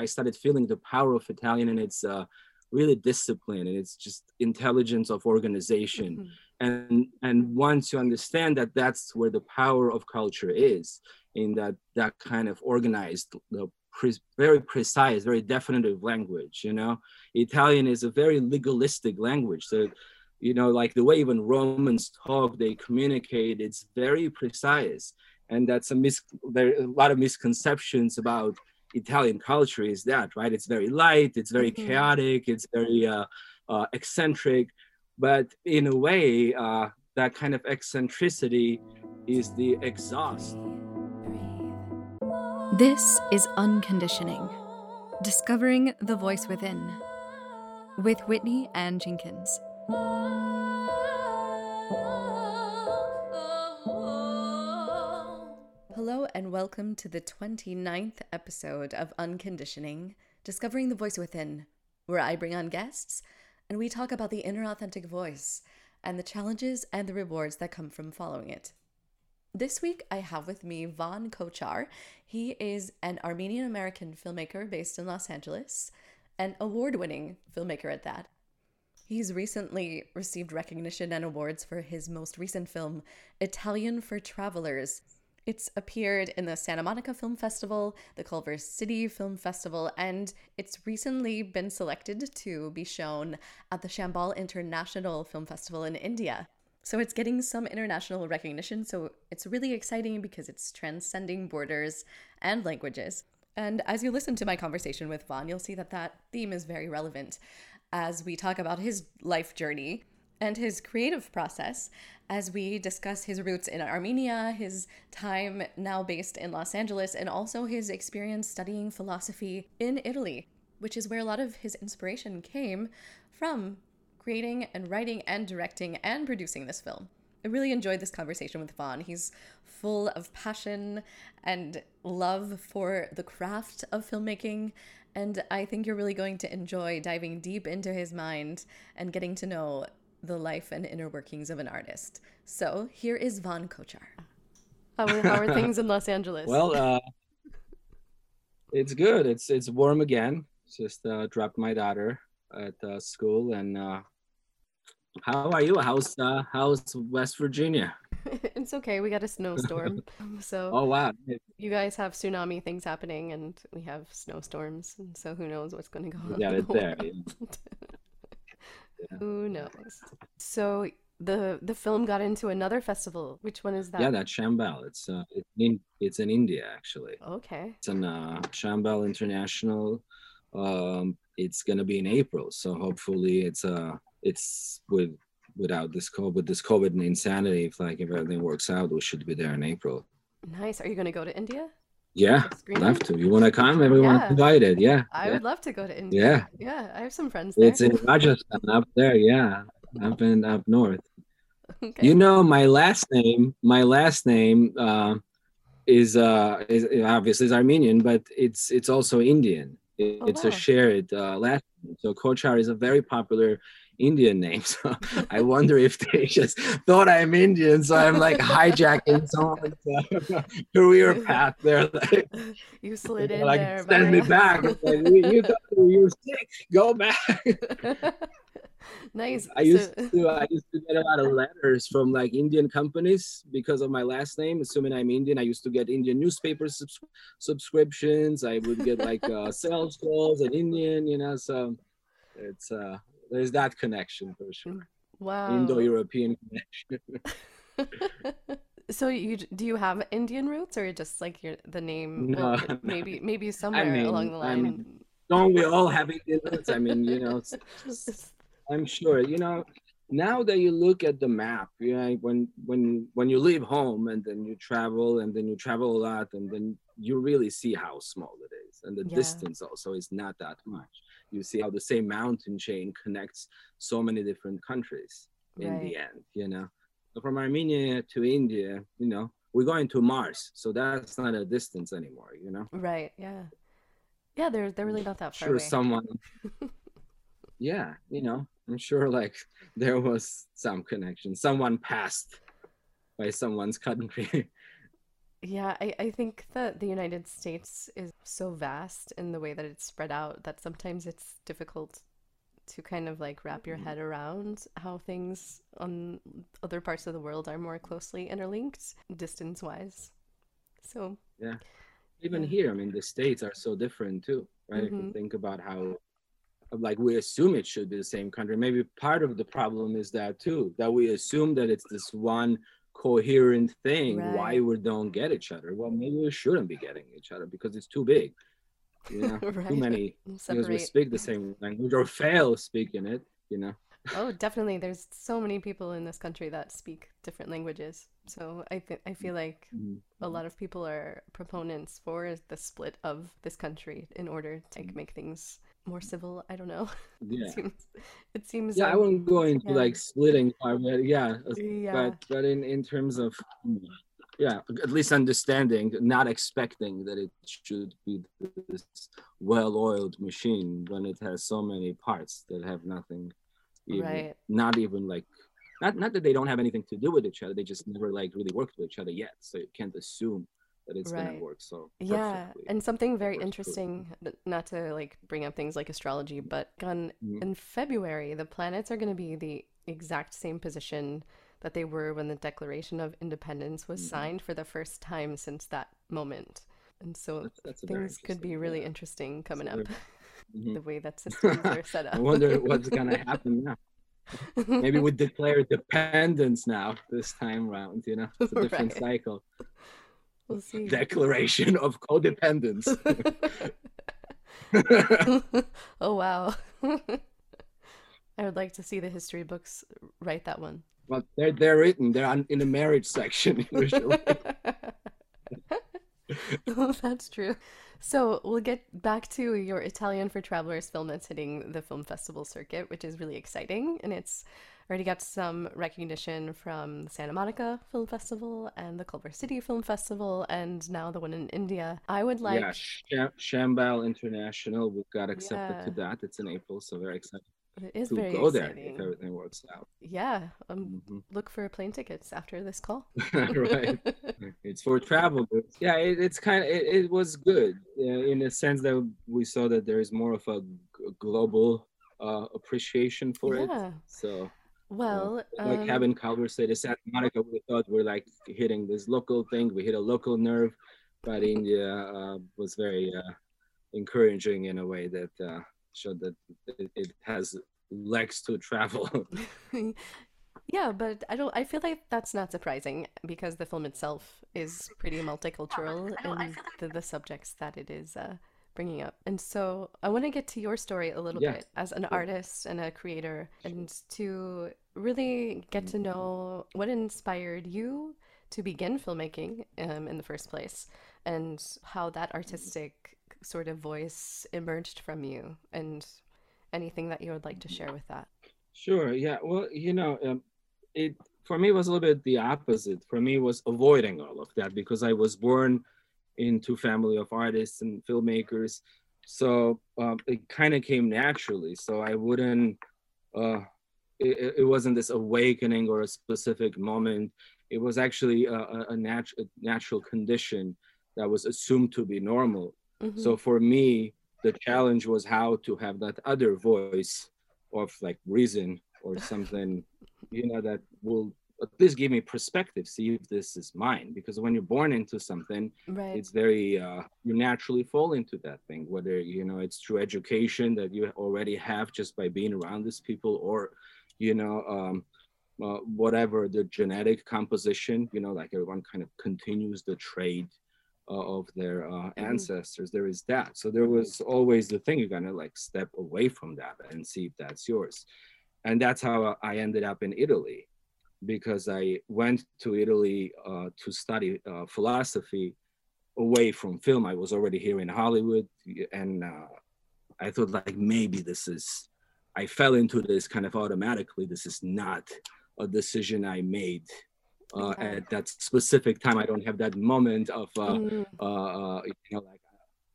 I started feeling the power of Italian and its uh, really discipline and it's just intelligence of organization. Mm-hmm. And and once you understand that that's where the power of culture is, in that that kind of organized, the pre- very precise, very definitive language. You know, Italian is a very legalistic language. So you know, like the way even Romans talk, they communicate, it's very precise. And that's a mis there a lot of misconceptions about Italian culture is that, right? It's very light, it's very mm-hmm. chaotic, it's very uh, uh, eccentric. But in a way, uh, that kind of eccentricity is the exhaust. This is Unconditioning Discovering the Voice Within with Whitney Ann Jenkins. Hello, and welcome to the 29th episode of Unconditioning Discovering the Voice Within, where I bring on guests and we talk about the inner authentic voice and the challenges and the rewards that come from following it. This week, I have with me Van Kochar. He is an Armenian American filmmaker based in Los Angeles, an award winning filmmaker at that. He's recently received recognition and awards for his most recent film, Italian for Travelers. It's appeared in the Santa Monica Film Festival, the Culver City Film Festival, and it's recently been selected to be shown at the Chambal International Film Festival in India. So it's getting some international recognition, so it's really exciting because it's transcending borders and languages. And as you listen to my conversation with Van, you'll see that that theme is very relevant as we talk about his life journey and his creative process as we discuss his roots in Armenia, his time now based in Los Angeles, and also his experience studying philosophy in Italy, which is where a lot of his inspiration came from creating and writing and directing and producing this film. I really enjoyed this conversation with Vaughn. He's full of passion and love for the craft of filmmaking and I think you're really going to enjoy diving deep into his mind and getting to know the life and inner workings of an artist. So here is Von Kochar. How are, how are things in Los Angeles? Well, uh, it's good. It's it's warm again. Just uh, dropped my daughter at uh, school, and uh, how are you? How's uh, how's West Virginia? it's okay. We got a snowstorm. so Oh wow. You guys have tsunami things happening and we have snowstorms. And so who knows what's going to go on. Yeah, it's there. Who knows? So the the film got into another festival. Which one is that? Yeah, that's Chambal. It's uh it's in it's in India actually. Okay. It's in uh Chambal International. Um it's gonna be in April. So hopefully it's uh it's with without this COVID, with this COVID and insanity, if like if everything works out, we should be there in April. Nice. Are you going to go to India? Yeah, love to. You want to come? Everyone yeah. invited. Yeah. I yeah. would love to go to India. Yeah. Yeah, I have some friends there. It's in Rajasthan up there. Yeah, up in up north. Okay. You know, my last name, my last name uh, is uh is obviously is Armenian, but it's it's also Indian. It, oh, it's wow. a shared uh, last name. So Kochar is a very popular Indian name. So I wonder if they just thought I'm Indian. So I'm like hijacking someone's uh, career path there. Like, you slid in like, there. Send me back. Like, you, you were sick. Go back. nice. I used so... to I used to get a lot of letters from like Indian companies because of my last name. Assuming I'm Indian, I used to get Indian newspaper subs- subscriptions. I would get like uh, sales calls in Indian, you know. So it's uh there's that connection for sure. Wow. Indo-European connection. so you do you have Indian roots or just like your the name? No, maybe maybe somewhere I mean, along the line. I mean, don't we all have Indian roots? I mean, you know, I'm sure. You know, now that you look at the map, you know, when when when you leave home and then you travel and then you travel a lot and then you really see how small it is and the yeah. distance also is not that much you see how the same mountain chain connects so many different countries in right. the end you know? So from armenia to india you know we're going to mars so that's not a distance anymore you know? Right yeah. Yeah they're they're really not that far sure away. someone yeah you know i'm sure like there was some connection. Someone passed by someone's country Yeah, I, I think that the United States is so vast in the way that it's spread out that sometimes it's difficult to kind of like wrap your head around how things on other parts of the world are more closely interlinked distance wise. So, yeah. Even here, I mean, the states are so different too, right? Mm-hmm. If you mm-hmm. think about how like we assume it should be the same country. Maybe part of the problem is that too, that we assume that it's this one coherent thing right. why we don't get each other? Well maybe we shouldn't be getting each other because it's too big you know? Right. too many because we speak the same language or fail speaking it you know? Oh definitely. There's so many people in this country that speak different languages. So i think i feel like mm-hmm. a lot of people are proponents for the split of this country in order to like, make things more civil. I don't know. Yeah. it seems. It seems yeah, I wouldn't go into yeah. like splitting, but yeah, yeah. But but in in terms of yeah, at least understanding, not expecting that it should be this well-oiled machine when it has so many parts that have nothing, even, right? Not even like. Not, not that they don't have anything to do with each other they just never like really worked with each other yet so you can't assume that it's right. gonna work so yeah and something very interesting not to like bring up things like astrology but on mm-hmm. in february the planets are going to be the exact same position that they were when the declaration of independence was mm-hmm. signed for the first time since that moment and so that's, that's things could be really yeah. interesting coming up mm-hmm. the way that systems are set up i wonder what's gonna happen now maybe we declare dependence now this time around you know it's a different right. cycle We'll see. Declaration of Codependence. oh wow. I would like to see the history books write that one. Well, they're they're written. They're on, in the marriage section usually. oh, that's true. So we'll get back to your Italian for Travelers film that's hitting the film festival circuit, which is really exciting, and it's already got some recognition from the Santa Monica Film Festival and the Culver City Film Festival, and now the one in India. I would like. Yeah, Chambal International. We got accepted yeah. to that. It's in April, so very excited. It is to very go exciting. there if everything works out. Yeah, um, mm-hmm. look for plane tickets after this call. right, it's for travel. But yeah, it, it's kind of it, it, was good uh, in a sense that we saw that there is more of a global uh, appreciation for yeah. it. So well, like um, Kevin Culver said, Santa Monica, we thought we're like hitting this local thing. We hit a local nerve, but India uh, was very uh, encouraging in a way that uh, showed that it, it has legs to travel. yeah, but I don't. I feel like that's not surprising because the film itself is pretty multicultural in like... the, the subjects that it is uh, bringing up. And so I want to get to your story a little yeah. bit as an artist and a creator and to really get to know what inspired you to begin filmmaking um, in the first place and how that artistic sort of voice emerged from you and anything that you would like to share with that. Sure. Yeah. Well, you know, um, it for me was a little bit the opposite. For me was avoiding all of that because I was born into family of artists and filmmakers. So um, it kind of came naturally. So I wouldn't, uh, it, it, wasn't this awakening or a specific moment. It was actually a, a, nat- a natural condition that was assumed to be normal. Mm-hmm. So for me, the challenge was how to have that other voice of like reason or something, you know, that will at least give me perspective see if this is mine because when you're born into something right. it's very uh, you naturally fall into that thing whether you know it's through education that you already have just by being around these people or you know um, uh, whatever the genetic composition you know like everyone kind of continues the trade uh, of their uh, mm-hmm. ancestors there is that so there was always the thing you're gonna like step away from that and see if that's yours and that's how i ended up in italy because I went to Italy uh, to study uh, philosophy away from film. I was already here in Hollywood, and uh, I thought like maybe this is. I fell into this kind of automatically. This is not a decision I made uh, okay. at that specific time. I don't have that moment of uh, mm. Uh, you know like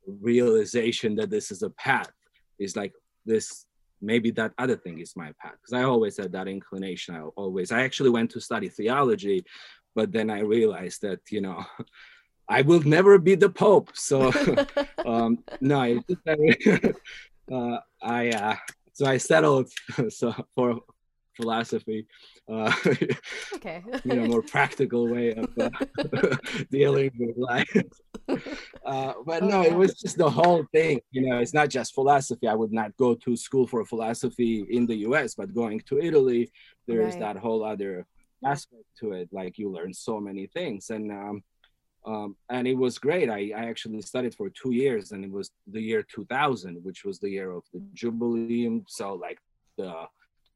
realization that this is a path. It's like this maybe that other thing is my path because i always had that inclination i always i actually went to study theology but then i realized that you know I will never be the Pope. So um, no, uh, I uh, so I settled so for philosophy. Uh, okay. you know, more practical way of uh, dealing with life. Uh, but no, it was just the whole thing. You know, it's not just philosophy. I would not go to school for philosophy in the U.S., but going to Italy, there's right. that whole other aspect to it. Like you learn so many things, and um, um, and it was great. I, I actually studied for two years, and it was the year 2000, which was the year of the Jubilee. So like the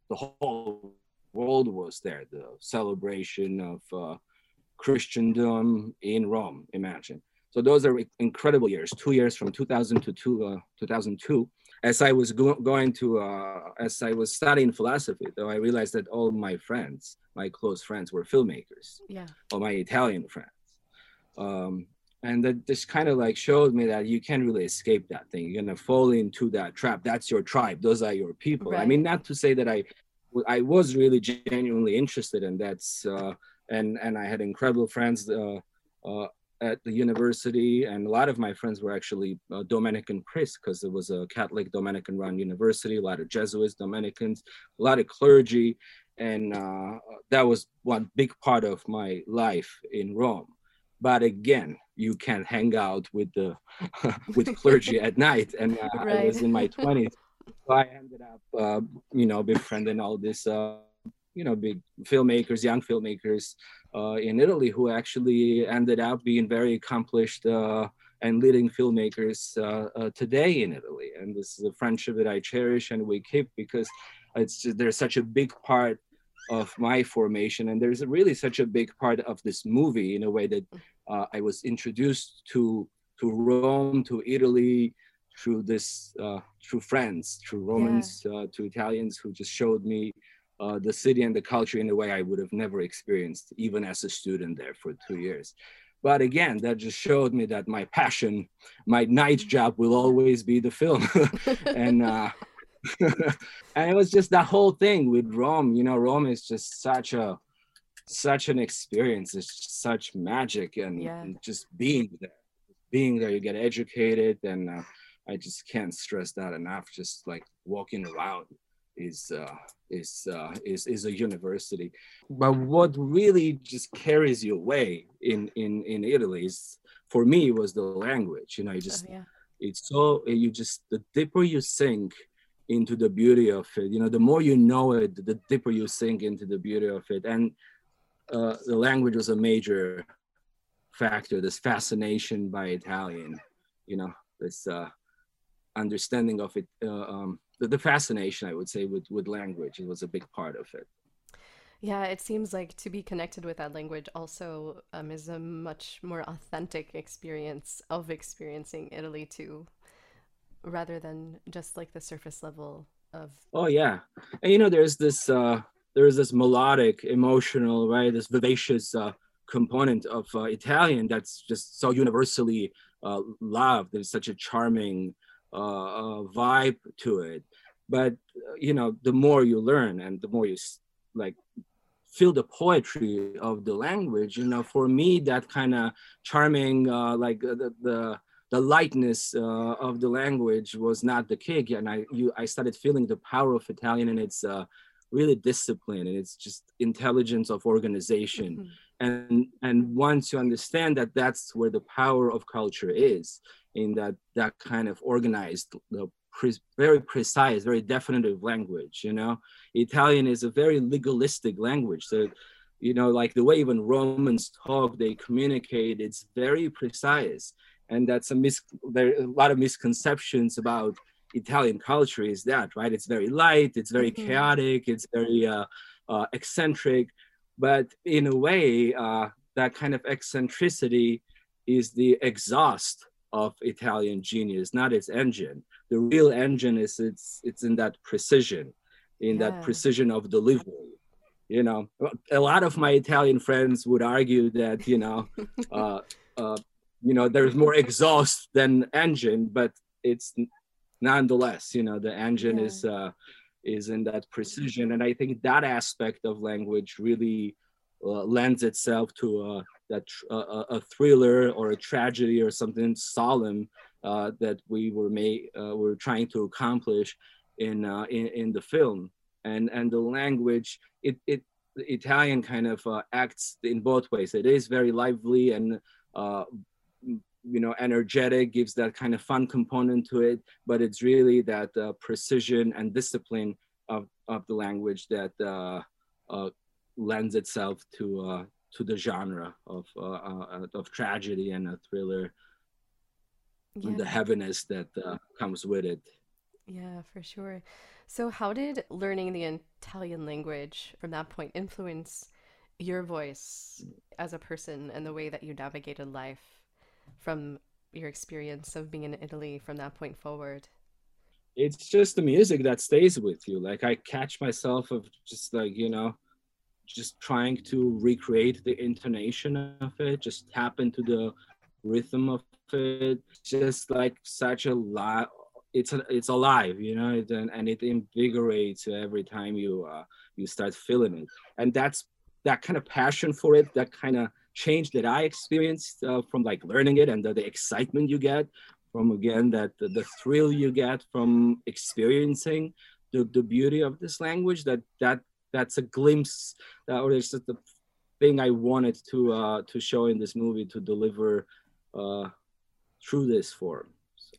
the whole world was there. The celebration of uh, Christendom in Rome. Imagine. So those are incredible years. Two years from 2000 to two, uh, 2002. As I was go- going to, uh, as I was studying philosophy, though, I realized that all my friends, my close friends, were filmmakers. Yeah. All my Italian friends um, and that just kind of like showed me that you can't really escape that thing. You're gonna fall into that trap. That's your tribe. Those are your people. Right. i mean not to say that i i was really genuinely interested in that's uh, and and i had incredible friends uh, uh, at the university. And a lot of my friends were actually uh, dominican priests because it was a catholic dominican run university a lot of jesuits dominicans a lot of clergy. And uh, that was one big part of my life in rome. But again you can't hang out with the with clergy at night. And uh, right. i was in my 20s so i ended up uh, you know befriending all this uh, you know big filmmakers young filmmakers uh, in italy who actually ended up being very accomplished uh, and leading filmmakers uh, today in italy. And this is a friendship that i cherish and we keep because it's just, there's such a big part of my formation and there's really such a big part of this movie in a way that uh, i was introduced to to rome to italy through this uh, through friends through romans yeah. uh, to italians who just showed me uh, the city and the culture in a way i would have never experienced even as a student there for two years. But again that just showed me that my passion my night job will always be the film. And uh, and it was just that whole thing with Rome. You know, Rome is just such a such an experience. It's such magic and, yeah. and just being there. Being there, you get educated, and uh, I just can't stress that enough. Just like walking around is uh, is uh, is is a university. But what really just carries you away in in in Italy is, for me, was the language. You know, you just oh, yeah. it's so you just the deeper you sink into the beauty of it. You know, the more you know it, the deeper you sink into the beauty of it. And uh, the language was a major factor. This fascination by Italian, you know, this uh, understanding of it, uh, um, the, the fascination, I would say, with with language. It was a big part of it. Yeah, it seems like to be connected with that language also um, is a much more authentic experience of experiencing Italy too rather than just like the surface level of oh yeah. And you know there's this uh there's this melodic emotional right this vivacious uh component of uh, italian that's just so universally uh, loved. There's such a charming uh, uh vibe to it. But uh, you know the more you learn and the more you like feel the poetry of the language you know for me that kind of charming uh, like uh, the, the the lightness uh, of the language was not the kick and i you i started feeling the power of italian and its uh, really discipline and it's just intelligence of organization. Mm-hmm. and and once you understand that that's where the power of culture is in that that kind of organized the pre- very precise very definitive language you know? Italian is a very legalistic language so you know like the way even romans talk they communicate it's very precise and that's a mis there a lot of misconceptions about Italian culture is that right it's very light it's very mm-hmm. chaotic it's very uh, uh, eccentric but in a way uh, that kind of eccentricity is the exhaust of Italian genius not its engine the real engine is it's it's in that precision in yeah. that precision of delivery you know a lot of my Italian friends would argue that you know uh, uh, you know there's more exhaust than engine but it's nonetheless you know the engine yeah. is uh is in that precision. And i think that aspect of language really uh, lends itself to uh, that uh, a thriller or a tragedy or something solemn uh, that we were made uh, were trying to accomplish in, uh, in in the film. And and the language it it Italian kind of uh, acts in both ways. It is very lively and uh, you know energetic gives that kind of fun component to it but it's really that uh, precision and discipline of, of the language that lends itself to to the genre of uh, of tragedy and a thriller yeah. and the heaviness that uh, comes with it. Yeah for sure. So how did learning the italian language from that point influence your voice as a person and the way that you navigated life from your experience of being in italy from that point forward? It's just the music that stays with you. Like i catch myself of just like you know just trying to recreate the intonation of it, just tap into the rhythm of it, just like such a lot. It's a, it's alive, you know, it, and, and it invigorates every time you uh, you start feeling it, and that's that kind of passion for it, that kind of change that I experienced uh, from like learning it, and the, the excitement you get from again that the, the thrill you get from experiencing the, the beauty of this language that that that's a glimpse uh, or it's the thing I wanted to uh, to show in this movie to deliver uh, through this form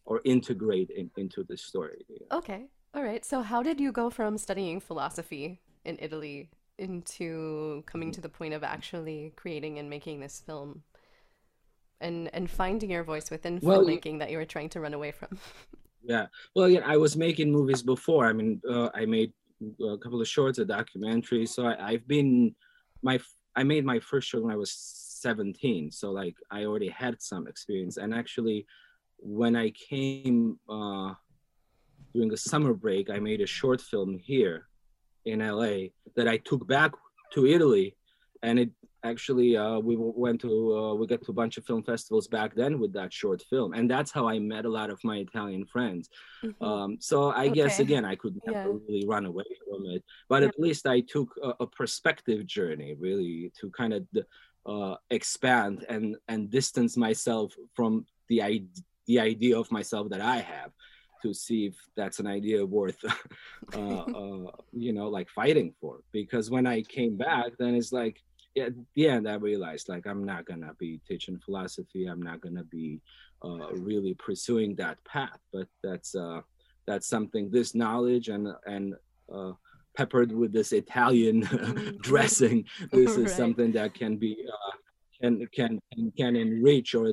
or integrate in, into the story. Okay, all right. So how did you go from studying philosophy in Italy into coming to the point of actually creating and making this film? And, and finding your voice within well, filmmaking that you were trying to run away from. yeah well yeah i was making movies before i mean uh, i made a couple of shorts, a documentary. So I, have been my I made my first short when I was 17. So like I already had some experience. And actually, when I came uh, during the summer break, I made a short film here in LA that I took back to Italy, and it actually uh, we went to uh, we got to a bunch of film festivals back then with that short film and that's how i met a lot of my italian friends mm-hmm. um, so i okay. guess again i could never yeah. really run away from it but yeah. at least i took a, a, perspective journey really to kind of uh, expand and and distance myself from the idea the idea of myself that i have to see if that's an idea worth uh, uh, you know like fighting for because when i came back then it's like at the end, I realized like I'm not gonna be teaching philosophy. I'm not gonna be uh, really pursuing that path. But that's uh, that's something. This knowledge and and uh, peppered with this Italian mm-hmm. dressing. This is something that can be uh, can can can enrich or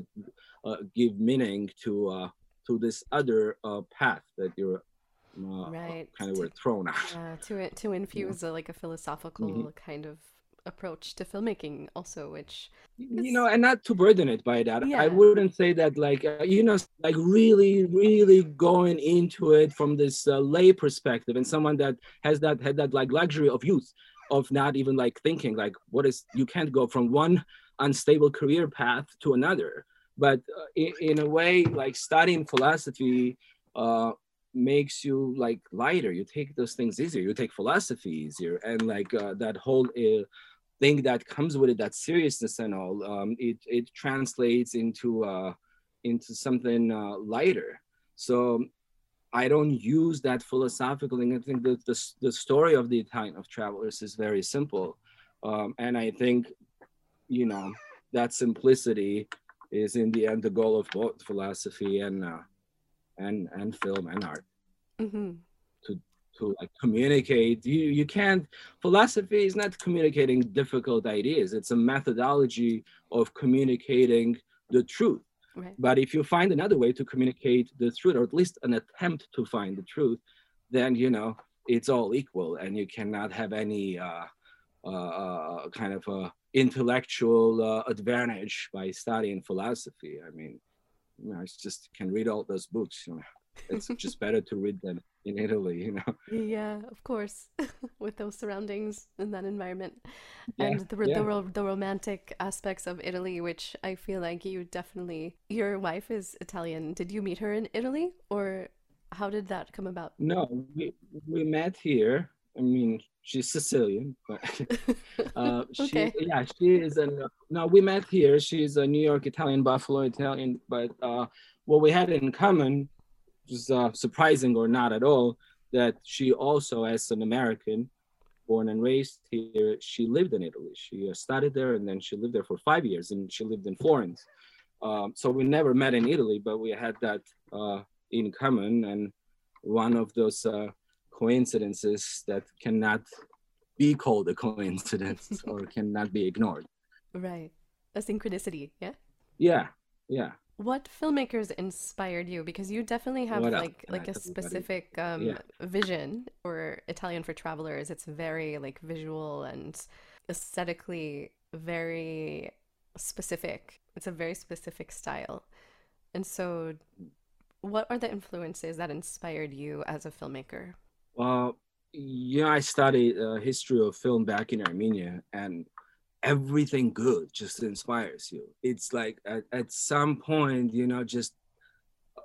uh, give meaning to uh, to this other path that you're uh, right. kind of were thrown out. Yeah, to to infuse yeah. a, like a philosophical mm-hmm. kind of approach to filmmaking also which is... you know and not to burden it by that yeah. i wouldn't say that like uh, you know like really really going into it from this uh, lay perspective and someone that has that had that like luxury of youth of not even like thinking like what is you can't go from one unstable career path to another but uh, in, in, a way like studying philosophy uh, makes you like lighter you take those things easier you take philosophy easier and like uh, that whole uh, thing that comes with it, that seriousness and all, um, it it translates into uh, into something uh, lighter. So I don't use that philosophical thing. I think that the, the story of the Italian of travelers is very simple, um, and I think you know that simplicity is in the end the goal of both philosophy and uh, and and film and art. Mm-hmm to like communicate you you can't philosophy is not communicating difficult ideas it's a methodology of communicating the truth right. but if you find another way to communicate the truth or at least an attempt to find the truth then you know it's all equal and you cannot have any uh Uh, uh, uh, kind of a intellectual uh, advantage by studying philosophy i mean you know it's just can read all those books you know it's just better to read them in Italy, you know. Yeah, of course, with those surroundings and that environment, yeah, and the yeah. the, the romantic aspects of Italy, which I feel like you definitely. Your wife is Italian. Did you meet her in Italy, or how did that come about? No, we we met here I mean, she's Sicilian, but uh, okay. she, yeah, she is a. No, we met here. She's a New York Italian, Buffalo Italian. But uh, what we had in common was uh, surprising or not at all that she also, as an American, born and raised here, she lived in Italy. She uh, studied there, and then she lived there for five years, and she lived in Florence. Um, so we never met in Italy, but we had that uh, in common, and one of those uh, coincidences that cannot be called a coincidence or cannot be ignored. Right. A synchronicity, yeah? Yeah, yeah. What filmmakers inspired you? Because you definitely have what like else? like a specific um, yeah. vision or Italian for Travelers. It's very like visual and aesthetically very specific. It's a very specific style. And so what are the influences that inspired you as a filmmaker? Well, yeah, I studied uh, history of film back in Armenia, and everything good just inspires you. It's like at, at some point, you know, just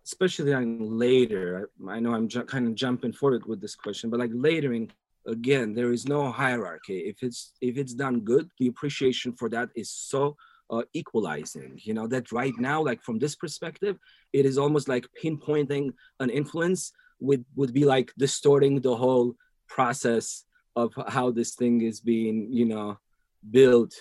especially on later. I, I know I'm ju- kind of jumping forward with this question, but like later in again, there is no hierarchy. If it's if it's done good, the appreciation for that is so uh, equalizing. You know that right now, like from this perspective, it is almost like pinpointing an influence would would be like distorting the whole process of how this thing is being you know built.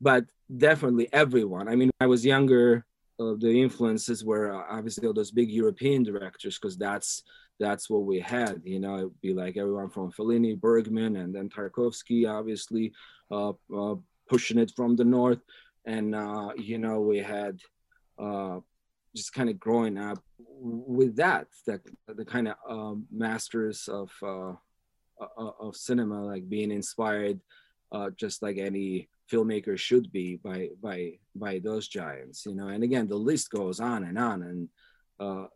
But definitely everyone. I mean i was younger uh, the influences were uh, obviously all those big european directors because that's that's what we had you know? It'd be like everyone from fellini bergman and then tarkovsky obviously uh, uh pushing it from the north. And uh, you know we had uh, just kind of growing up with that that the kind of um, masters of uh, of cinema like being inspired uh, just like any filmmaker should be by by by those giants you know? And again the list goes on and on and uh,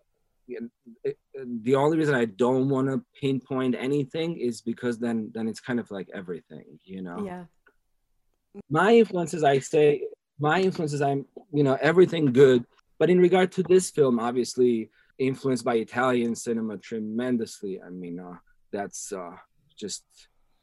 it, the only reason I don't want to pinpoint anything is because then then it's kind of like everything you know? Yeah. My influences I say my influences I'm you know everything good but in regard to this film, obviously influenced by Italian cinema tremendously. I mean, uh, that's uh, just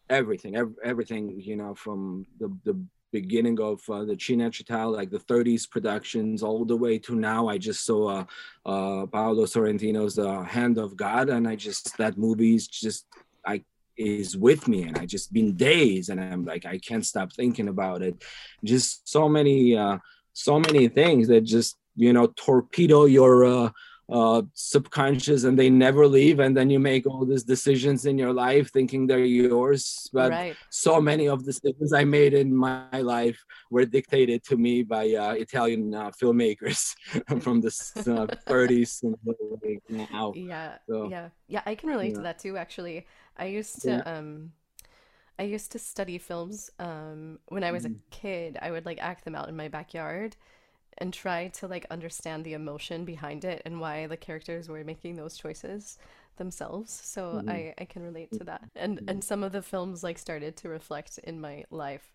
everything, ev- everything, you know, from the, the beginning of uh, the Cinecittà, like the 30s productions, all the way to now. I just saw uh, uh, Paolo Sorrentino's The Hand of God, and I just, that movie is just, I is with me and I just been days and I'm like I can't stop thinking about it. Just so many uh so many things that just you know torpedo your uh, uh, subconscious and they never leave and then you make all these decisions in your life thinking they're yours but right. so many of the decisions i made in my life were dictated to me by uh, italian uh, filmmakers from the 30s uh, now yeah so, yeah yeah i can relate yeah. to that too actually i used to yeah. um I used to study films um, when I was mm. a kid. I would like act them out in my backyard and try to like understand the emotion behind it and why the characters were making those choices themselves so mm-hmm. I, I can relate to that and mm-hmm. and some of the films like started to reflect in my life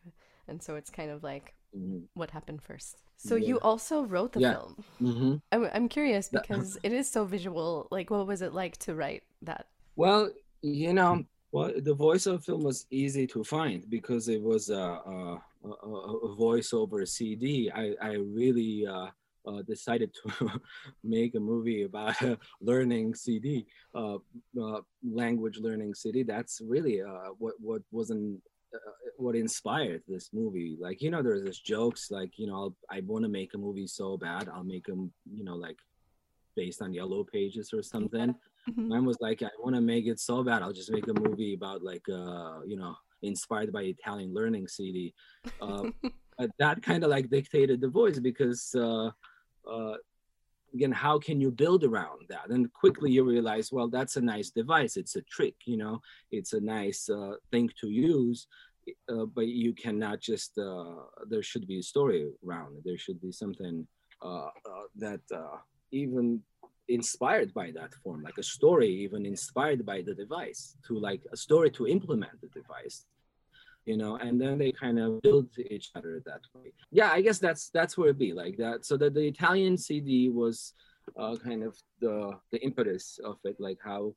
and so it's kind of like mm-hmm. what happened first so yeah. you also wrote the yeah. film mm-hmm. I'm, I'm curious because it is so visual like what was it like to write that well you know well the voice of film was easy to find because it was a, a a, a voiceover CD, I, I really uh, uh, decided to make a movie about learning CD, uh, uh, language learning CD. That's really uh, what what wasn't uh, what inspired this movie. Like you know, there's this jokes like you know I'll, I want to make a movie so bad I'll make them you know like based on yellow pages or something. Mm-hmm. Mine was like I want to make it so bad I'll just make a movie about like uh you know inspired by Italian learning CD. Uh, that kind of like dictated the voice because uh, uh, again, how can you build around that? And quickly you realize, well, that's a nice device. It's a trick, you know, it's a nice uh, thing to use. Uh, but you cannot just uh, there should be a story around it there should be something uh, uh, that uh, even inspired by that form like a story even inspired by the device to like a story to implement the device you know and then they kind of build each other that way. Yeah i guess that's that's where it be like that. So that the italian cd was uh, kind of the the impetus of it like how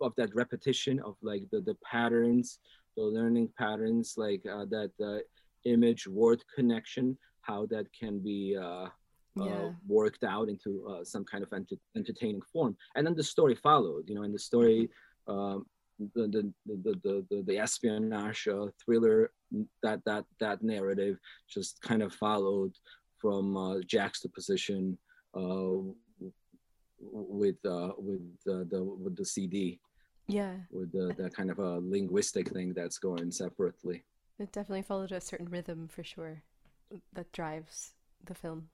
of that repetition of like the the patterns the learning patterns like uh, that uh, image word connection how that can be uh, uh yeah. worked out into uh, some kind of ent- entertaining form. And then the story followed you know and the story um, the, the, the, the, the, the espionage uh, thriller that that that narrative just kind of followed from uh, juxtaposition uh, with uh, with uh, the with the CD. Yeah. With the that kind of a linguistic thing that's going separately. It definitely followed a certain rhythm for sure, that drives the film.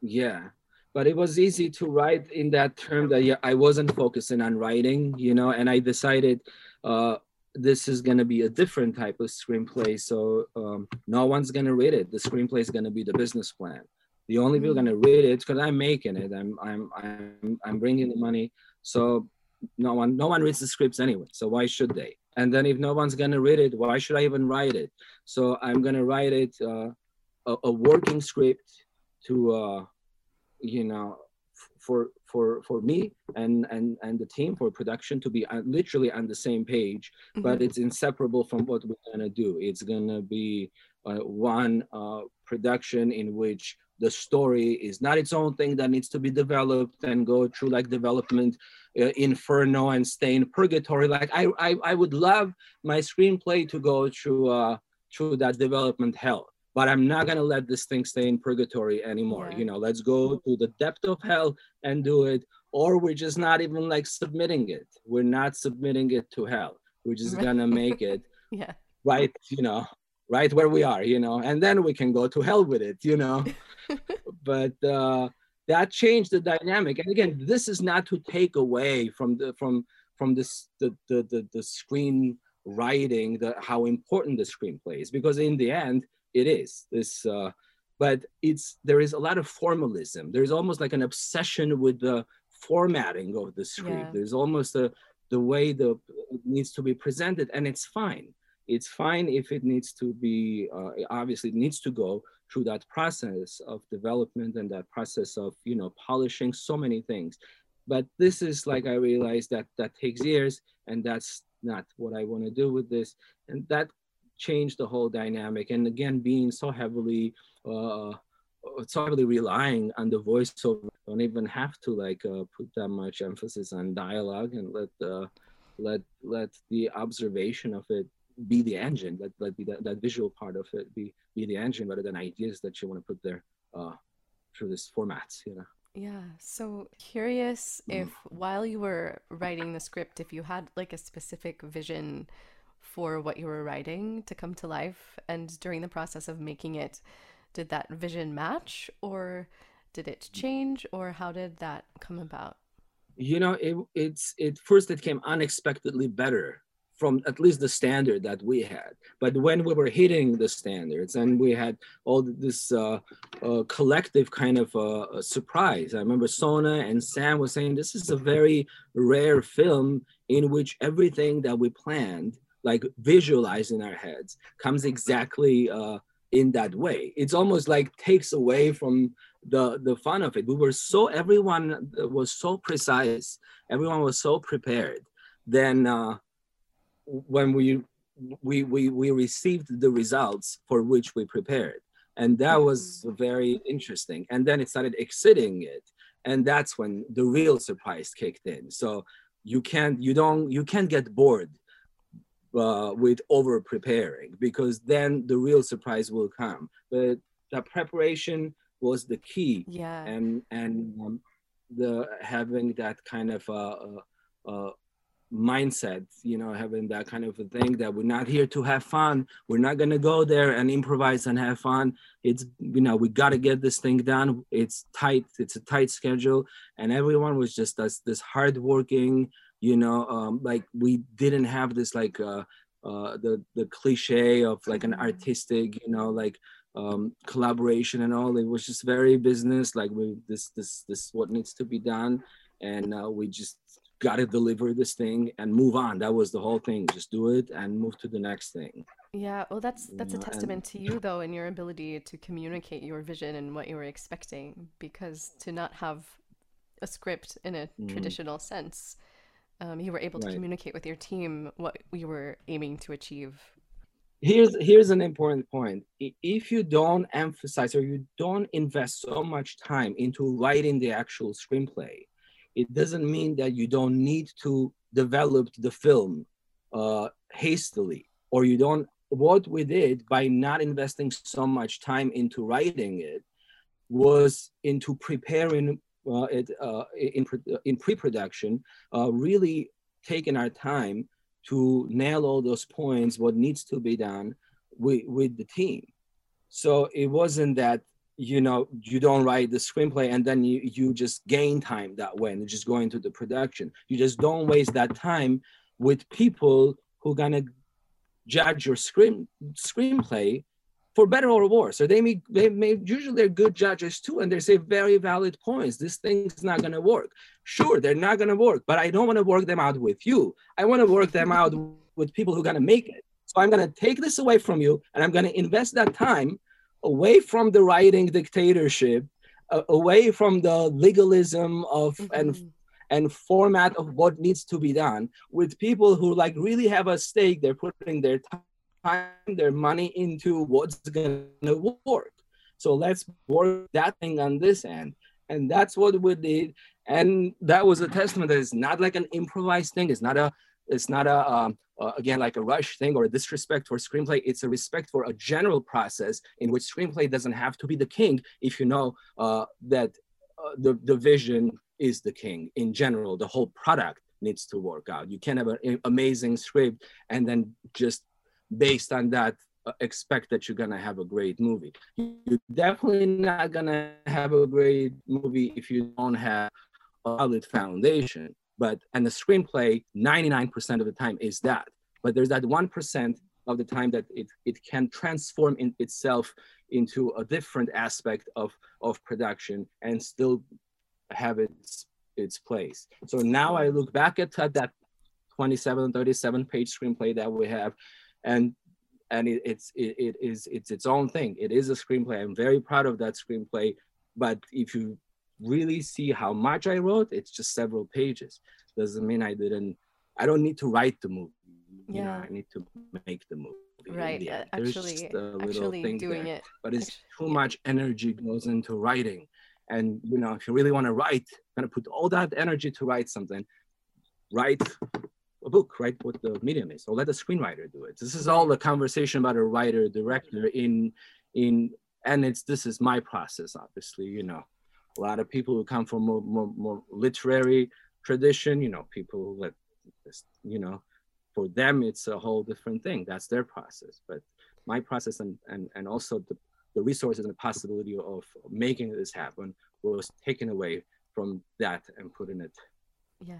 Yeah, but it was easy to write in that term that yeah, I wasn't focusing on writing, you know, and I decided uh, this is going to be a different type of screenplay. So um, no one's going to read it. The screenplay is going to be the business plan. The only people going to mm. read it because I'm making it. I'm I'm I'm I'm bringing the money. So no one no one reads the scripts anyway. So why should they? And then if no one's going to read it, why should I even write it? So I'm going to write it uh, a, a, working script to uh, you know for for for me and and and the team for production to be uh, literally on the same page mm-hmm. but it's inseparable from what we're gonna do. It's gonna be uh, one uh, production in which the story is not its own thing that needs to be developed and go through like development uh, inferno and stay in purgatory. Like I, I i would love my screenplay to go through uh through that development hell but I'm not gonna let this thing stay in purgatory anymore. Yeah. You know, let's go to the depth of hell and do it, or we're just not even like submitting it. We're not submitting it to hell. We're just gonna make it yeah. right, you know, right where we are, you know, and then we can go to hell with it, you know. but uh that changed the dynamic. And again, this is not to take away from the from from this the the the, the screen writing the how important the screenplay is because in the end it is this uh, but it's there is a lot of formalism. There's almost like an obsession with the formatting of the script. Yeah. there's almost a the way the it needs to be presented and it's fine. It's fine if it needs to be uh, obviously it needs to go through that process of development and that process of you know polishing so many things. But this is like i realized that that takes years and that's not what i want to do with this. And that changed the whole dynamic. And again, being so heavily, uh, so heavily relying on the voiceover, don't even have to like uh, put that much emphasis on dialogue and let the let let the observation of it be the engine. Let let be that, that visual part of it be be the engine rather than ideas that you want to put there uh, through this formats. You know. Yeah. So curious mm. if while you were writing the script, if you had like a specific vision for what you were writing to come to life? And during the process of making it, did that vision match or did it change or how did that come about? You know, it, it's it first it came unexpectedly better from at least the standard that we had. But when we were hitting the standards and we had all this uh, uh, collective kind of uh, surprise, I remember Sona and Sam was saying this is a very rare film in which everything that we planned like visualize in our heads comes exactly uh, in that way. It's almost like takes away from the the fun of it. We were so everyone was so precise, everyone was so prepared. Then uh, when we we we we received the results for which we prepared, and that was mm-hmm. very interesting. And then it started exceeding it, and that's when the real surprise kicked in. So you can't you don't you can't get bored uh, with over preparing because then the real surprise will come. But the preparation was the key. Yeah. And and um, the having that kind of uh, uh, uh, mindset, you know, having that kind of a thing that we're not here to have fun. We're not gonna go there and improvise and have fun. It's you know we got to get this thing done. It's tight. It's a tight schedule, and everyone was just this this hardworking you know um, like we didn't have this like uh, uh, the the cliche of like an mm-hmm. artistic you know like um, collaboration and all it was just very business like we this this this what needs to be done and uh, we just got to deliver this thing and move on that was the whole thing just do it and move to the next thing yeah well that's that's a testament and, to you though and your ability to communicate your vision and what you were expecting because to not have a script in a mm. traditional sense um, you were able to right. communicate with your team what you were aiming to achieve here's here's an important point if you don't emphasize or you don't invest so much time into writing the actual screenplay it doesn't mean that you don't need to develop the film uh, hastily or you don't what we did by not investing so much time into writing it was into preparing it uh, in, in pre-production uh, really taking our time to nail all those points, what needs to be done with, with the team. So it wasn't that, you know, you don't write the screenplay and then you, you just gain time that way and just go into the production. You just don't waste that time with people who are gonna judge your screen screenplay for better or worse. So they may, they may usually they're good judges too, and they say very valid points. This thing's not gonna work. Sure, they're not gonna work, but I don't want to work them out with you. I want to work them out with people who are gonna make it. So I'm gonna take this away from you, and I'm gonna invest that time away from the writing dictatorship, uh, away from the legalism of mm-hmm. and and format of what needs to be done with people who like really have a stake. They're putting their time their money into what's going to work. So let's work that thing on this end. And that's what we did. And that was a testament that it's not like an improvised thing. It's not a, it's not a, um, uh, again, like a rush thing or a disrespect for screenplay. It's a respect for a general process in which screenplay doesn't have to be the king if you know uh, that uh, the, the vision is the king in general. The whole product needs to work out. You can't have an amazing script and then just based on that uh, expect that you're gonna have a great movie. You're definitely not gonna have a great movie if you don't have a solid foundation. But and the screenplay, 99% of the time is that. But there's that 1% of the time that it, it can transform in itself into a different aspect of, of production and still have its its place. So now I look back at that 27, 37 page screenplay that we have and and it, it's it, it is it's its own thing. It is a screenplay. I'm very proud of that screenplay. But if you really see how much I wrote, it's just several pages. Doesn't mean I didn't. I don't need to write the movie. Yeah. You know, I need to make the movie. Right. Uh, actually, actually doing there. it. But it's too much energy goes into writing. And you know, if you really want to write, kind of put all that energy to write something, write a book, right? What the medium is, or let the screenwriter do it. This is all a conversation about a writer, director in in and it's this is my process, obviously, you know. A lot of people who come from more, more, more literary tradition, you know, people that you know, for them it's a whole different thing. That's their process. But my process and and, and also the, the resources and the possibility of making this happen was taken away from that and put in it yeah.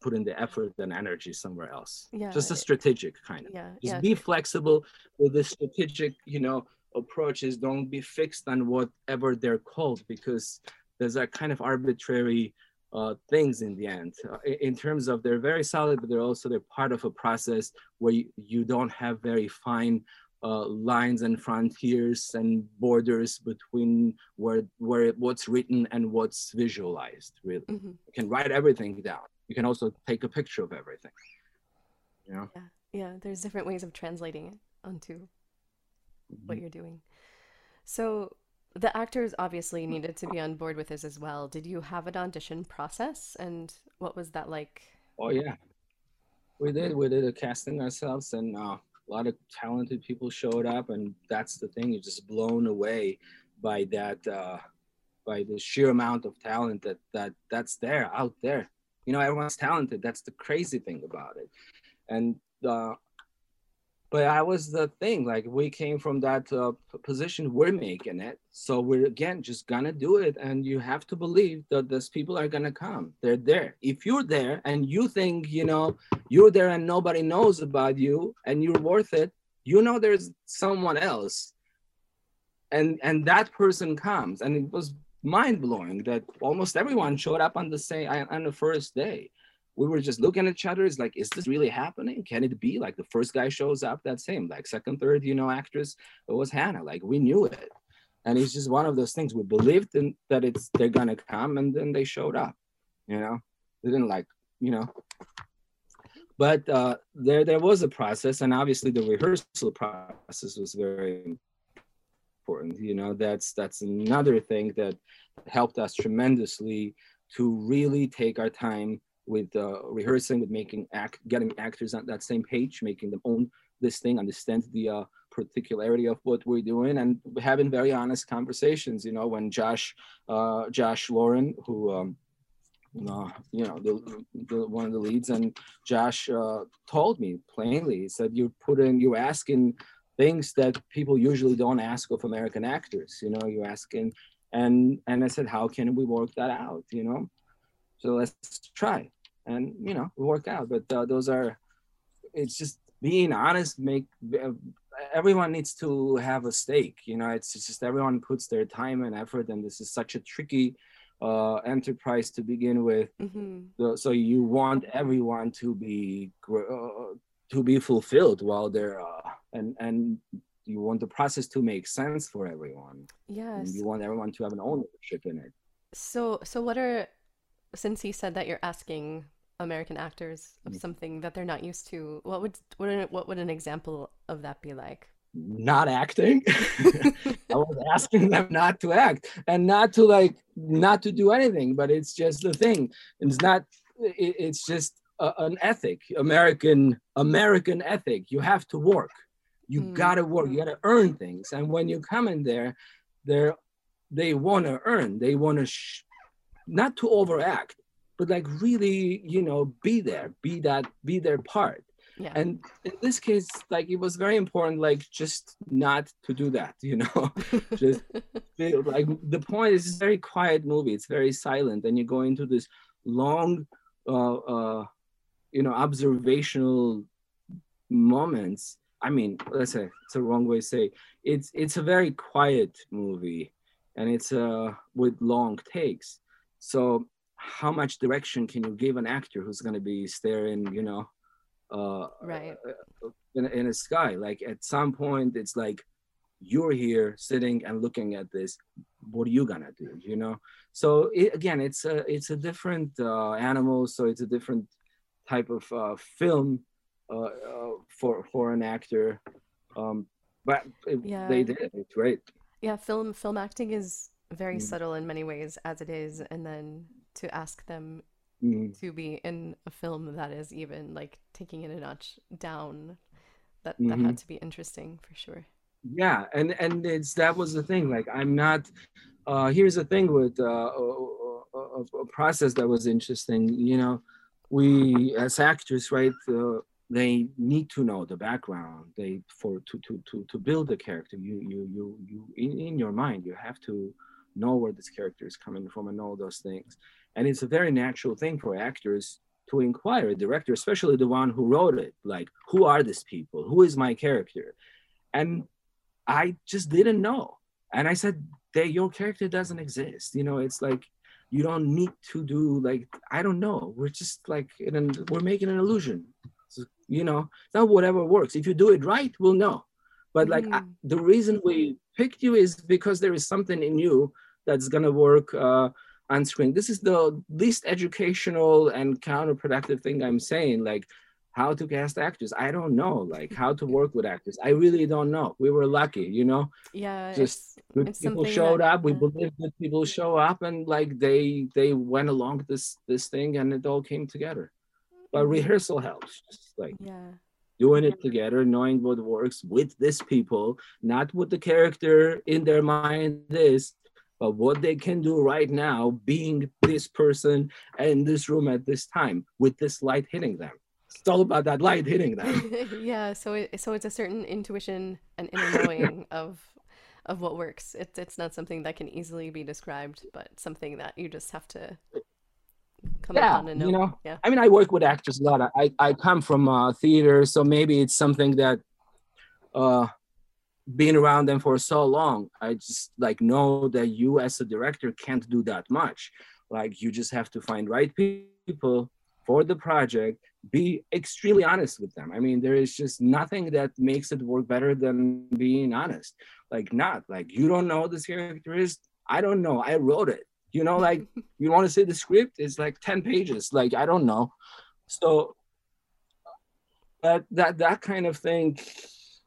put in the effort and energy somewhere else. Yeah. Just a strategic kind of. Yeah just yeah. be flexible with the strategic you know approaches. Don't be fixed on whatever they're called because there's a kind of arbitrary uh, things in the end. Uh, in terms of they're very solid but they're also they're part of a process where you, you don't have very fine uh, lines and frontiers and borders between where where what's written and what's visualized really. Mm-hmm. you can write everything down. You can also take a picture of everything. You know? Yeah. Yeah there's different ways of translating it onto mm-hmm. what you're doing. So the actors obviously needed to be on board with this as well. Did you have an audition process? And what was that like? Oh yeah. We did. We did a casting ourselves and uh a lot of talented people showed up and that's the thing you're just blown away by that uh, by the sheer amount of talent that that that's there out there. You know everyone's talented that's the crazy thing about it. And uh, but I was the thing like we came from that uh, position we're making it. So we're again just gonna do it and you have to believe that those people are gonna come. They're there. If you're there and you think you know you're there and nobody knows about you and you're worth it you know there's someone else. And and that person comes. And it was mind-blowing that almost everyone showed up on the same on the first day we were just looking at each other. It's like, is this really happening? Can it be? Like the first guy shows up, that same. Like second, third, you know, actress, it was Hannah. Like we knew it. And it's just one of those things. We believed in that it's they're gonna come and then they showed up. You know, they didn't like, you know, but uh, there there was a process, and obviously the rehearsal process was very important. You know, that's that's another thing that helped us tremendously to really take our time with uh, rehearsing, with making act, getting actors on that same page, making them own this thing, understand the uh, particularity of what we're doing, and having very honest conversations. You know, when Josh, uh, Josh Lauren, who um, uh, you know, the, the, one of the leads, and Josh uh, told me plainly, he said, "You're putting, you're asking things that people usually don't ask of American actors. You know, you're asking." And and I said, "How can we work that out?" You know, so let's try, and you know, work out. But uh, those are, it's just being honest. Make everyone needs to have a stake. You know, it's just everyone puts their time and effort, and this is such a tricky uh, enterprise to begin with. Mm-hmm. So, so, you want everyone to be uh, to be fulfilled while they're uh, and and you want the process to make sense for everyone. Yes. And you want everyone to have an ownership in it. So so what are since you said that you're asking American actors of mm-hmm. something that they're not used to, what would what what would an example of that be like? not acting. I was asking them not to act and not to like not to do anything, but it's just the thing. It's not. It, it's just a, an ethic, American American ethic. You have to work. You mm. gotta work. You gotta earn things. And when you come in there, they're they want to earn. They want to sh- not to overact, but like really, you know, be there, be that, be their part yeah. And in this case, like it was very important, like just not to do that, you know, just like the point is it's a very quiet movie. It's very silent. And you go into this long, uh, uh, you know, observational moments. I mean, let's say it's a wrong way to say it's, it's a very quiet movie and it's uh, with long takes. So how much direction can you give an actor who's going to be staring, you know, uh, right. uh, in, in a sky? Like at some point it's like you're here sitting and looking at this what are you gonna do you know? So it, again it's a it's a different uh, animal so it's a different type of uh, film uh, uh, for for an actor. Um, but it, yeah. they did it it's great yeah film film acting is very mm. subtle in many ways as it is and then to ask them mm. to be in a film that is even like taking it a notch down. That mm-hmm. that had mm-hmm. to be interesting for sure. Yeah, and and it's that was the thing. Like I'm not. Uh, here's the thing with uh, a, a, a process that was interesting. You know, we as actors, right? Uh, they need to know the background they for to to to, to build the character you you you you in, in your mind you have to know where this character is coming from and all those things and it's a very natural thing for actors to inquire a director, especially the one who wrote it, like, who are these people? Who is my character? And I just didn't know. And I said, that your character doesn't exist. You know, it's like you don't need to do like I don't know. We're just like an, we're making an illusion. So, you know, not whatever works. If you do it right, we'll know. But like mm. I, the reason we picked you is because there is something in you that's gonna work. Uh, on screen. This is the least educational and counterproductive thing I'm saying. Like how to cast actors. I don't know. Like how to work with actors. I really don't know. We were lucky, you know. Yeah. Just it's, it's people showed that, up. We believe that people show up, and like they they went along this this thing, and it all came together. But mm-hmm. rehearsal helps. Just like yeah doing it together, knowing what works with this people, not what the character in their mind is, but what they can do right now, being this person in this room at this time with this light hitting them. It's all about that light hitting them. yeah, so it, so it's a certain intuition and inner knowing of of what works. It's it's not something that can easily be described, but something that you just have to come yeah, upon and know. You know, yeah. I mean, I work with actors a lot. I I come from uh, theater, so maybe it's something that uh, being around them for so long, I just like know that you as a director can't do that much. Like you just have to find right people for the project, be extremely honest with them. I mean, there is just nothing that makes it work better than being honest. Like not like you don't know this character is. I don't know. I wrote it. You know, like you want to see the script is like 10 pages. Like I don't know. So but that that kind of thing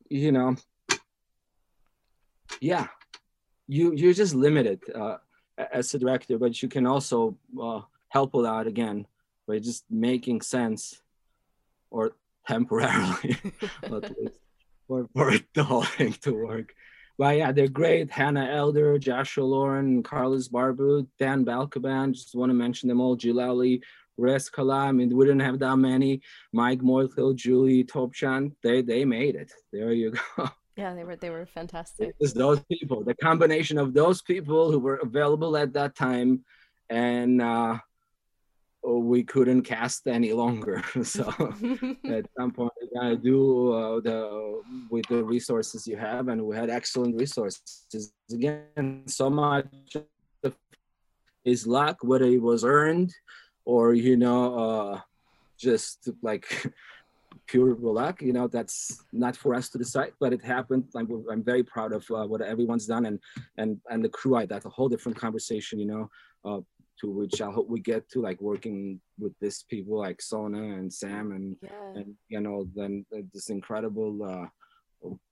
you know yeah you you're just limited uh, as a director but you can also uh, help a lot again by just making sense or temporarily but for, for the whole thing to work but yeah they're great hannah elder joshua lauren carlos barbu dan balkaban just want to mention them all Jilali, Rest Kala, I mean, we didn't have that many. Mike Moythill, Julie Topchan, they they made it. There you go. Yeah, they were they were fantastic. It's those people, the combination of those people who were available at that time, and uh, we couldn't cast any longer. so at some point, you gotta do uh, the with the resources you have, and we had excellent resources. Again, so much is luck, whether it was earned or you know uh, just like pure luck you know that's not for us to decide but it happened. I'm, I'm very proud of uh, what everyone's done and and and the crew. I that's a whole different conversation you know uh, to which i hope we get to like working with this people like sona and sam and yeah. and you know then this incredible uh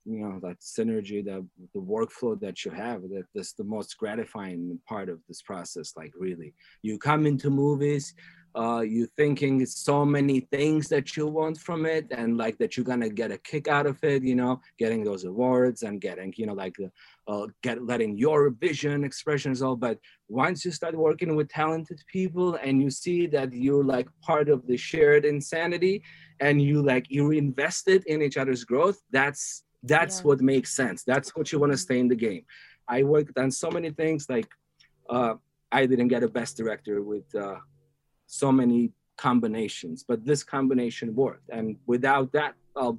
you know that synergy that the workflow that you have that that's the most gratifying part of this process like really. You come into movies uh you thinking so many things that you want from it and like that you're gonna get a kick out of it you know getting those awards and getting you know like uh, get letting your vision expressions all but once you start working with talented people and you see that you're like part of the shared insanity and you like you're invested in each other's growth that's that's yeah. what makes sense. That's what you want to stay in the game. I worked on so many things like uh, i didn't get a best director with uh, so many combinations but this combination worked. And without that i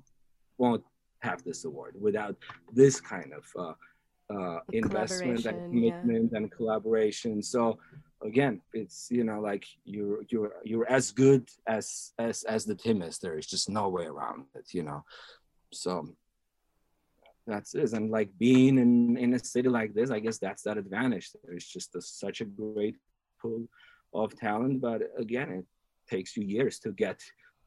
won't have this award. Without this kind of uh, uh, investment and commitment yeah. and collaboration. So again it's you know like you're you're you're as good as as as the team is. There is just no way around it you know? So that's it. And like being in in a city like this i guess that's that advantage. There's just a, such a great pool of talent but again it takes you years to get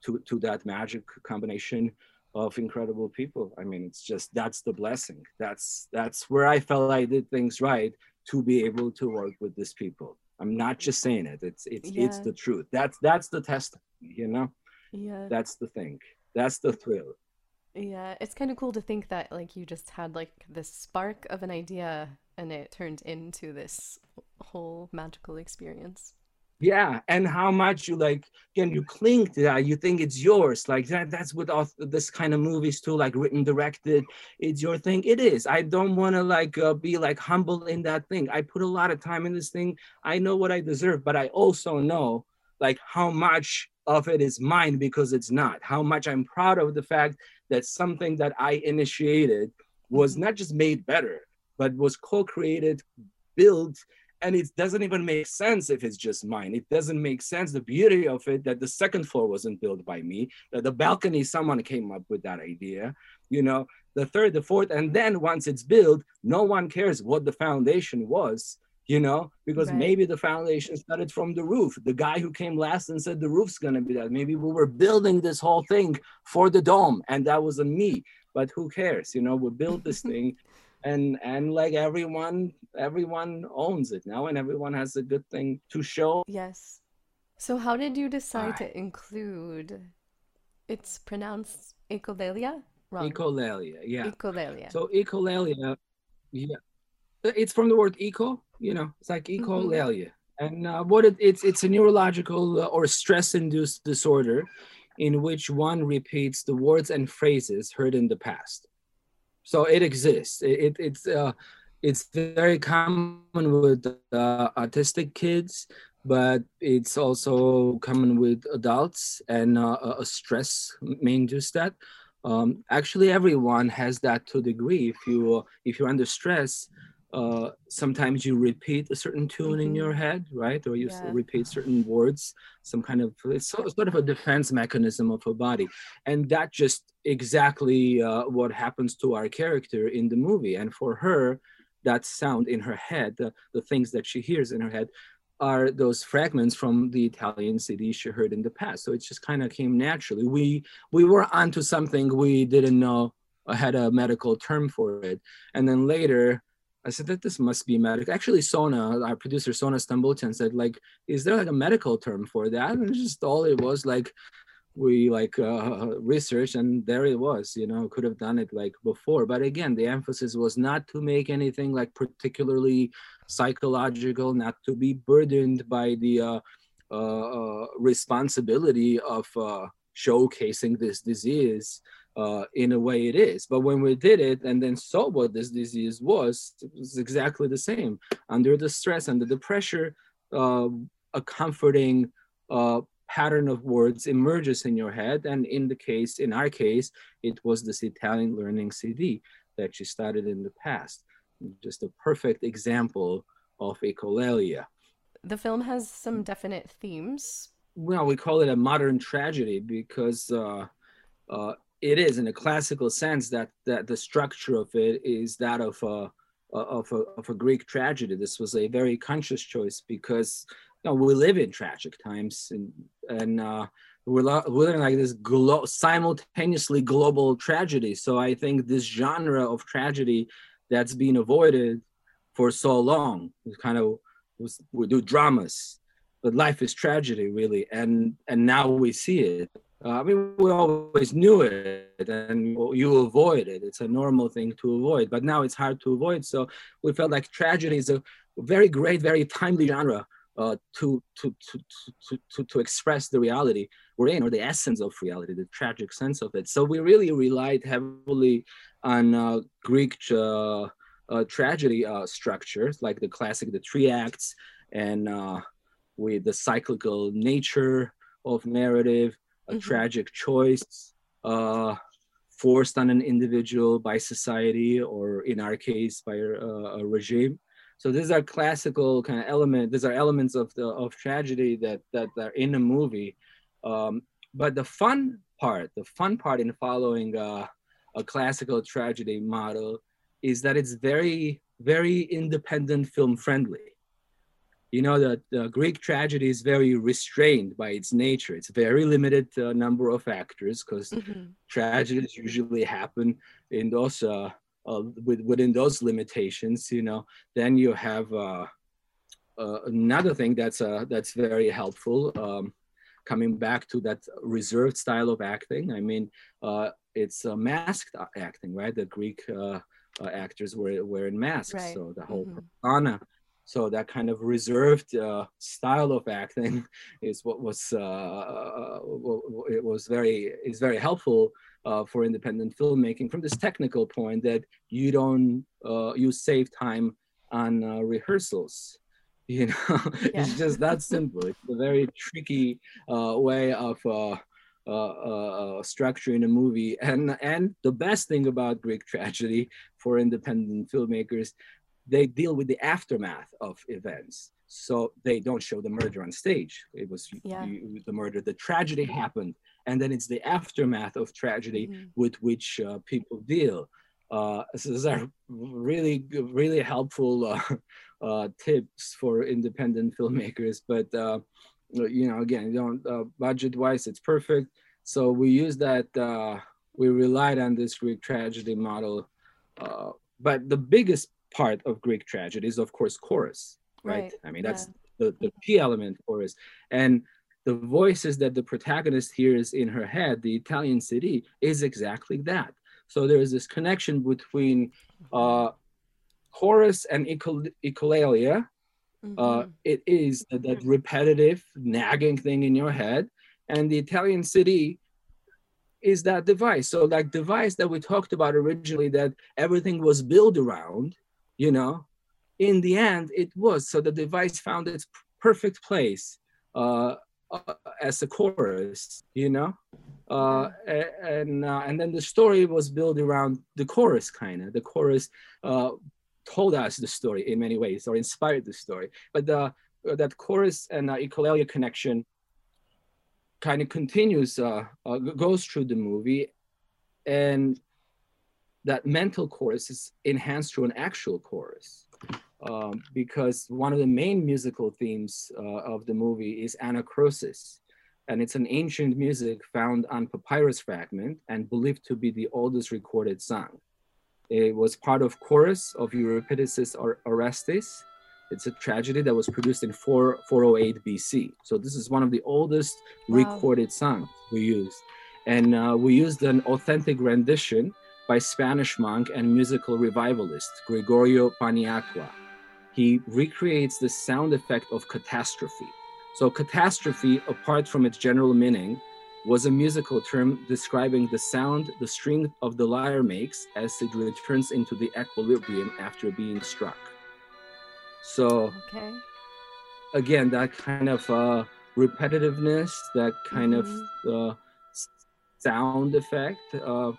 to to that magic combination of incredible people i mean it's just that's the blessing that's that's where i felt i did things right to be able to work with these people I'm not just saying it. It's it's yeah. it's the truth. That's that's the test, you know? Yeah. That's the thing. That's the thrill. Yeah, it's kind of cool to think that like you just had like this spark of an idea and it turned into this whole magical experience yeah and how much you like can you cling to that? You think it's yours. Like that that's with all this kind of movies too like written directed. It's your thing. It is. I don't want to like uh, be like humble in that thing. I put a lot of time in this thing. I know what i deserve but i also know like how much of it is mine because it's not. How much i'm proud of the fact that something that i initiated was not just made better but was co-created built and it doesn't even make sense if it's just mine. It doesn't make sense the beauty of it that the second floor wasn't built by me that the balcony someone came up with that idea you know the third the fourth and then once it's built no one cares what the foundation was you know because right. maybe the foundation started from the roof. The guy who came last and said the roof's going to be that. Maybe we were building this whole thing for the dome and that wasn't me. But who cares you know we built this thing and and like everyone everyone owns it now and everyone has a good thing to show. Yes. So how did you decide right. to include it's pronounced echolalia wrong. Echolalia yeah. Echolalia so echolalia yeah. It's from the word eco you know it's like echolalia mm-hmm. and uh, what it, it's it's a neurological uh, or stress induced disorder in which one repeats the words and phrases heard in the past so it exists. It, it it's uh, it's very common with uh, autistic kids, but it's also common with adults, and uh, a stress may induce that. Um, actually, everyone has that to a degree. If you if you're under stress, uh, sometimes you repeat a certain tune mm-hmm. in your head, right? Or you yeah. repeat certain words, some kind of, it's sort of a defense mechanism of a body. And that just exactly uh, what happens to our character in the movie. And for her, that sound in her head, the, the things that she hears in her head, are those fragments from the Italian CD she heard in the past. So it just kind of came naturally. We we were onto something we didn't know had a medical term for it, and then later I said that this must be medical. Actually, Sona, our producer Sona Stambultian said, like, is there like a medical term for that? And just all it was like we like uh, research and there it was you know could have done it like before but again the emphasis was not to make anything like particularly psychological not to be burdened by the uh, uh, uh responsibility of uh, showcasing this disease uh, in a way it is. But when we did it and then saw what this disease was, it was exactly the same. Under the stress, under the pressure, uh, a comforting uh, pattern of words emerges in your head. And in the case, in our case, it was this Italian learning CD that she started in the past. Just a perfect example of echolalia. The film has some definite themes. Well, we call it a modern tragedy because uh, uh, it is in a classical sense that that the structure of it is that of a of a, of a Greek tragedy. This was a very conscious choice because you know, we live in tragic times and and uh, we're, we're living like this glo- simultaneously global tragedy. So I think this genre of tragedy that's been avoided for so long, is kind of we do dramas, but life is tragedy really, and and now we see it uh, I mean, we always knew it and you avoid it. It's a normal thing to avoid, but now it's hard to avoid. So we felt like tragedy is a very great, very timely genre uh, to, to, to, to, to, to express the reality we're in or the essence of reality, the tragic sense of it. So we really relied heavily on uh, Greek uh, uh tragedy uh, structures, like the classic, the three acts, and with the cyclical nature of narrative a mm-hmm. tragic choice uh, forced on an individual by society or in our case by a, a regime. So these are classical kind of element these are elements of the of tragedy that that are in a movie. Um, but the fun part the fun part in following uh, a classical tragedy model is that it's very very independent film friendly you know that the Greek tragedy is very restrained by its nature. It's a very limited uh, number of actors because mm-hmm. tragedies usually happen in those uh, uh, with, within those limitations. You know, then you have uh, uh, another thing that's uh, that's very helpful. Um, coming back to that reserved style of acting, I mean, it's masked acting, right? The Greek actors were wearing masks, right. so the whole mm-hmm. persona so that kind of reserved uh, style of acting is what was uh, uh it was very is very helpful uh, for independent filmmaking from this technical point that you don't uh, you save time on uh, rehearsals. You know, yeah. it's just that simple. It's a very tricky way of. Uh, structuring a movie. And and the best thing about Greek tragedy for independent filmmakers they deal with the aftermath of events. So they don't show the murder on stage. It was yeah. you, the murder, the tragedy happened, and then it's the aftermath of tragedy mm-hmm. with which uh, people deal. Uh, so these are really, really helpful uh, uh tips for independent filmmakers. But uh, you know, again, you don't uh, budget-wise, it's perfect. So we use that. we relied on this Greek tragedy model. but the biggest part of Greek tragedy is, of course, chorus, right? right. I mean, that's yeah. the, the key element, chorus. And the voices that the protagonist hears in her head, the Italian CD, is exactly that. So there is this connection between uh, chorus and echolalia. Mm-hmm. Uh, it is that, that repetitive nagging thing in your head. And the Italian CD is that device. So like device that we talked about originally that everything was built around you know? In the end it was. So the device found its perfect place uh, uh, as a chorus you know? Uh, and uh, and then the story was built around the chorus kind of the chorus uh, told us the story in many ways or inspired the story. But the that chorus and echolalia connection kind of continues goes through the movie. And that mental chorus is enhanced through an actual chorus. um, because one of the main musical themes uh, of the movie is anacrusis. And it's an ancient music found on papyrus fragment and believed to be the oldest recorded song. It was part of chorus of Euripides' Orestes. It's a tragedy that was produced in 4, 408 BC. So this is one of the oldest wow. recorded songs we used. And uh, we used an authentic rendition by Spanish monk and musical revivalist Gregorio Paniagua he recreates the sound effect of catastrophe. So, catastrophe, apart from its general meaning, was a musical term describing the sound the string of the lyre makes as it returns into the equilibrium after being struck. So, okay. again, that kind of uh, repetitiveness, that kind mm-hmm. of uh, sound effect, uh,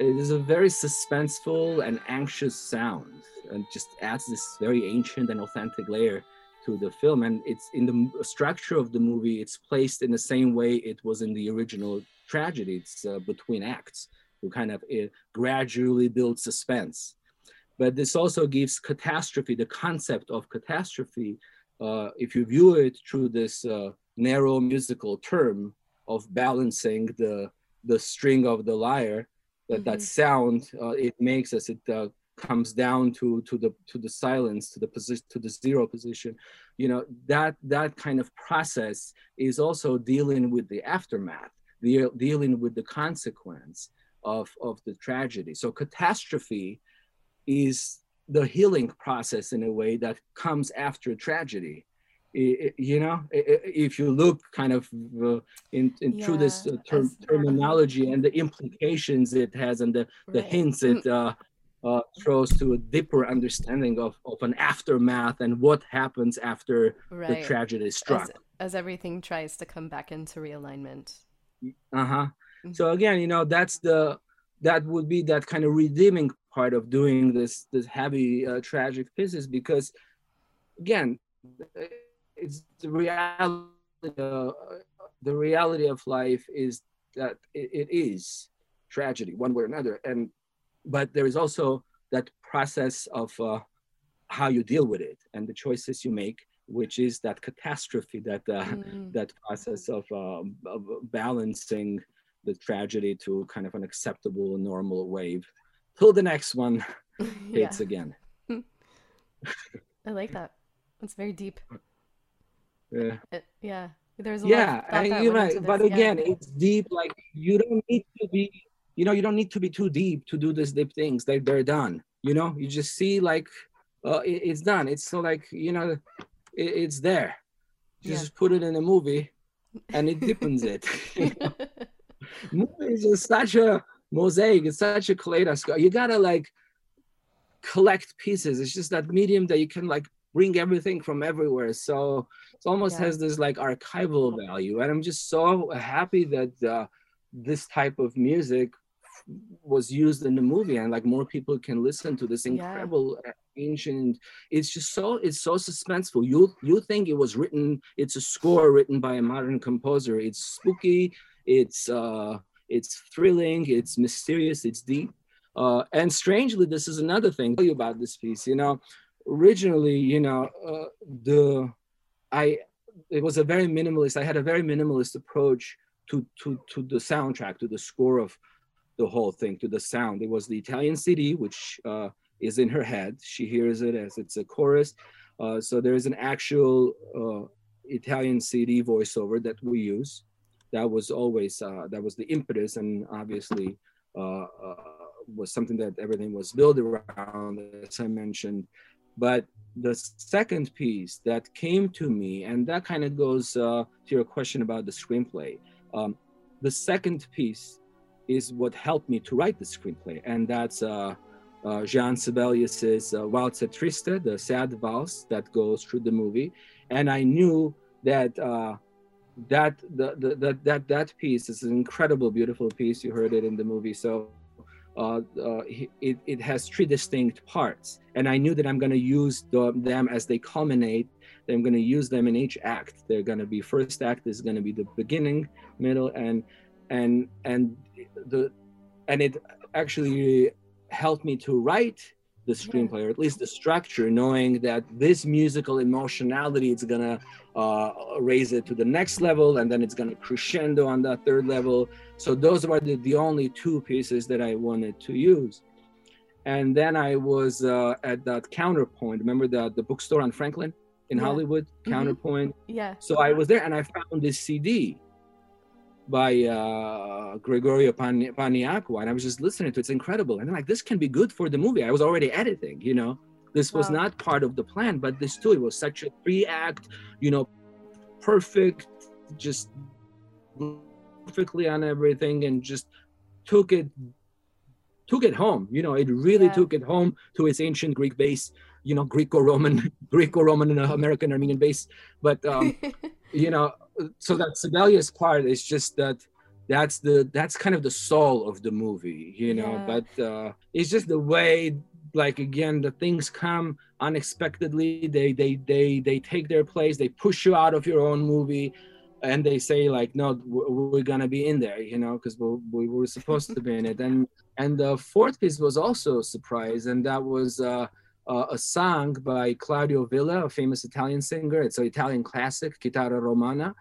it is a very suspenseful and anxious sound. And just adds this very ancient and authentic layer to the film. And it's in the structure of the movie it's placed in the same way it was in the original tragedy. It's uh, between acts who kind of uh, gradually build suspense. But this also gives catastrophe the concept of catastrophe uh, if you view it through this uh, narrow musical term of balancing the the string of the lyre that mm-hmm. that sound uh, it makes as it uh, comes down to to the to the silence to the position to the zero position. You know that that kind of process is also dealing with the aftermath the, dealing with the consequence of of the tragedy. So catastrophe is the healing process in a way that comes after a tragedy you know if you look kind of uh, in, in yeah, through this uh, term, terminology and the implications it has and the, the right. hints it uh, uh, throws to a deeper understanding of, of an aftermath and what happens after right. the tragedy struck. As, as, everything tries to come back into realignment. Uh huh. Mm-hmm. So again, you know, that's the that would be that kind of redeeming part of doing this this heavy uh, tragic pieces because, again, it's the reality. Uh, the reality of life is that it, it is tragedy one way or another, and but there is also that process of uh, how you deal with it and the choices you make which is that catastrophe that uh, mm. that process of, um, of, balancing the tragedy to kind of an acceptable normal wave till the next one hits again i like that it's very deep yeah. It, yeah. There's yeah and you know but again yeah. it's deep like you don't need to be you know you don't need to be too deep to do these deep things they, they're done you know? You just see like uh, it, it's done it's so like you know it, it's there. You yeah. just put it in a movie and it deepens it. Movie is just such a mosaic it's such a kaleidoscope. You gotta like collect pieces it's just that medium that you can like bring everything from everywhere. So it almost yeah. has this like archival value and i'm just so happy that uh, this type of music was used in the movie and like more people can listen to this incredible yeah. ancient it's just so it's so suspenseful. You you think it was written it's a score written by a modern composer. It's spooky it's uh it's thrilling it's mysterious it's deep uh and strangely this is another thing. Tell you about this piece you know originally you know uh, the i it was a very minimalist i had a very minimalist approach to to to the soundtrack to the score of the whole thing to the sound. It was the Italian CD, which uh, is in her head. She hears it as it's a chorus. Uh, so there is an actual uh, Italian CD voiceover that we use. That was always uh, that was the impetus, and obviously uh, uh, was something that everything was built around, as I mentioned. But the second piece that came to me, and that kind of goes to your question about the screenplay. Um, the second piece is what helped me to write the screenplay, and that's uh, uh, Jean Sibelius's uh, Walzer Triste, the sad valse that goes through the movie, and I knew that uh, that the, the, that that that piece is an incredible, beautiful piece. You heard it in the movie, so. Uh, uh, it, it has three distinct parts. And i knew that i'm going to use the, them as they culminate. I'm going to use them in each act. They're going to be first act is going to be the beginning middle and and and the and it actually helped me to write the screenplay, or at least the structure, knowing that this musical emotionality is gonna uh, raise it to the next level, and then it's gonna crescendo on that third level. So those were the, the only two pieces that I wanted to use. And then I was uh, at that Counterpoint. Remember the the bookstore on Franklin in Yeah. Hollywood, Mhm. Counterpoint. Yeah. So I was there, and I found this CD by uh, Gregorio Pan- Paniagua, and I was just listening to it. It's incredible. And I'm like, this can be good for the movie. I was already editing, you know. This was Wow. not part of the plan, but this too, it was such a three-act, you know, perfect, just perfectly on everything, and just took it took it home. You know, it really Yeah. took it home to its ancient Greek base, you know, Greco-Roman, Greco-Roman and American Armenian base. But um, you know so that sibelius part is just that that's the that's kind of the soul of the movie you know Yeah. but uh it's just the way like again the things come unexpectedly. They they they they take their place. They push you out of your own movie and they say like no we're gonna be in there you know because we we were supposed to be in it. And and the fourth piece was also a surprise and that was uh uh, a song by Claudio Villa, a famous Italian singer. It's an Italian classic, Chitarra Romana.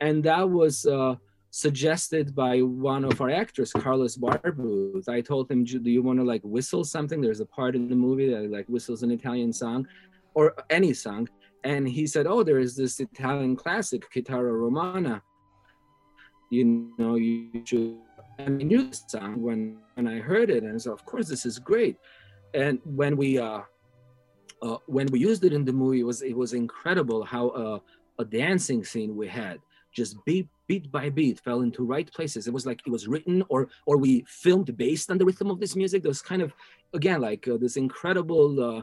And that was uh, suggested by one of our actors, Carlos Barbuth. I told him, do you want to like whistle something? There's a part in the movie that like whistles an Italian song or any song. And he said, oh, there is this Italian classic, Chitarra Romana. You know, you should. I knew the song when, when I heard it. And so, of course, this is great. And when we, uh, uh, when we used it in the movie, it was it was incredible how uh, a dancing scene we had just beat beat by beat fell into right places. It was like it was written or or we filmed based on the rhythm of this music. There was kind of again like uh, this incredible uh,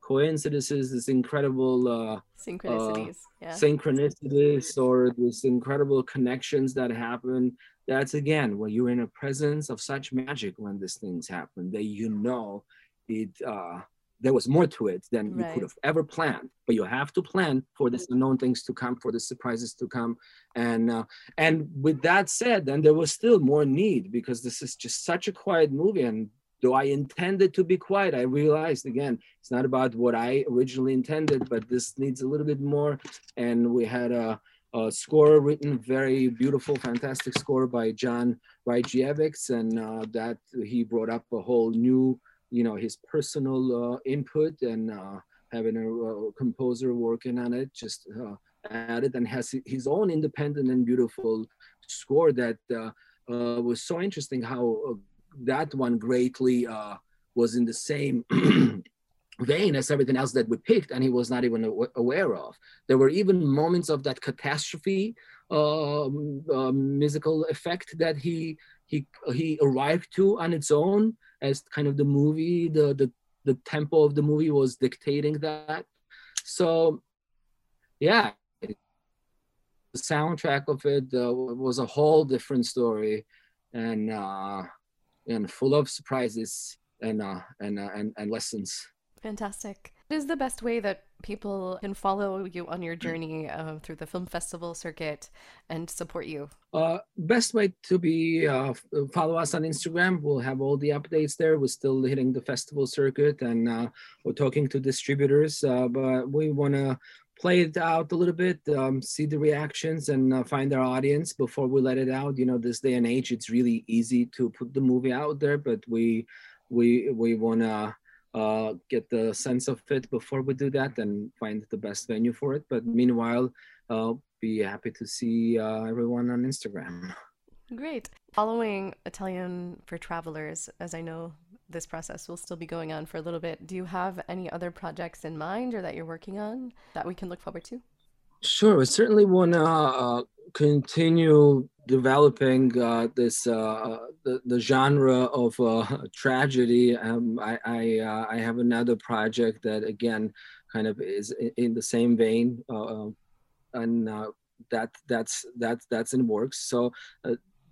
coincidences, this incredible uh, Synchronicities. yeah. synchronicities or these incredible connections that happen. That's again when you're in a presence of such magic when these things happen that you know it uh there was more to it than you could have ever planned but you have to plan for the unknown things to come for the surprises to come. And uh, and with that said then there was still more need because this is just such a quiet movie. And though i intended to be quiet i realized again it's not about what i originally intended but this needs a little bit more. And we had a, a score written very beautiful fantastic score by john Rajkiewicz, and uh, that he brought up a whole new you know his personal uh, input and uh, having a, uh composer working on it just uh, added and has his own independent and beautiful score that uh, uh, was so interesting how that one greatly was in the same vein as everything else that we picked and he was not even aware of. There were even moments of that catastrophe uh, musical effect that he he he arrived to on its own as kind of the movie the the the tempo of the movie was dictating that so yeah the soundtrack of it uh, was a whole different story and uh and full of surprises and uh and uh, and, and lessons Fantastic. What is the best way that people can follow you on your journey uh, through the film festival circuit and support you? Uh, best way to be uh, follow us on Instagram. We'll have all the updates there. We're still hitting the festival circuit and uh, we're talking to distributors, uh, but we want to play it out a little bit, um, see the reactions, and uh, find our audience before we let it out. You know, this day and age, it's really easy to put the movie out there, but we we we want to uh, get the sense of it before we do that and find the best venue for it. But meanwhile, uh, be happy to see uh, everyone on Instagram. Great. Following Italian for Travelers, as I know this process will still be going on for a little bit, do you have any other projects in mind or that you're working on that we can look forward to? Sure, we certainly want to uh, continue developing uh, this uh, the, the genre of uh, tragedy. Um, I I, uh, I have another project that again kind of is in the same vein, uh, and uh, that that's that's that's in works. So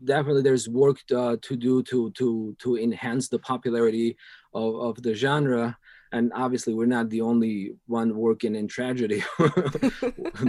definitely there's work to do to to to enhance the popularity of, of the genre and obviously we're not the only one working in tragedy.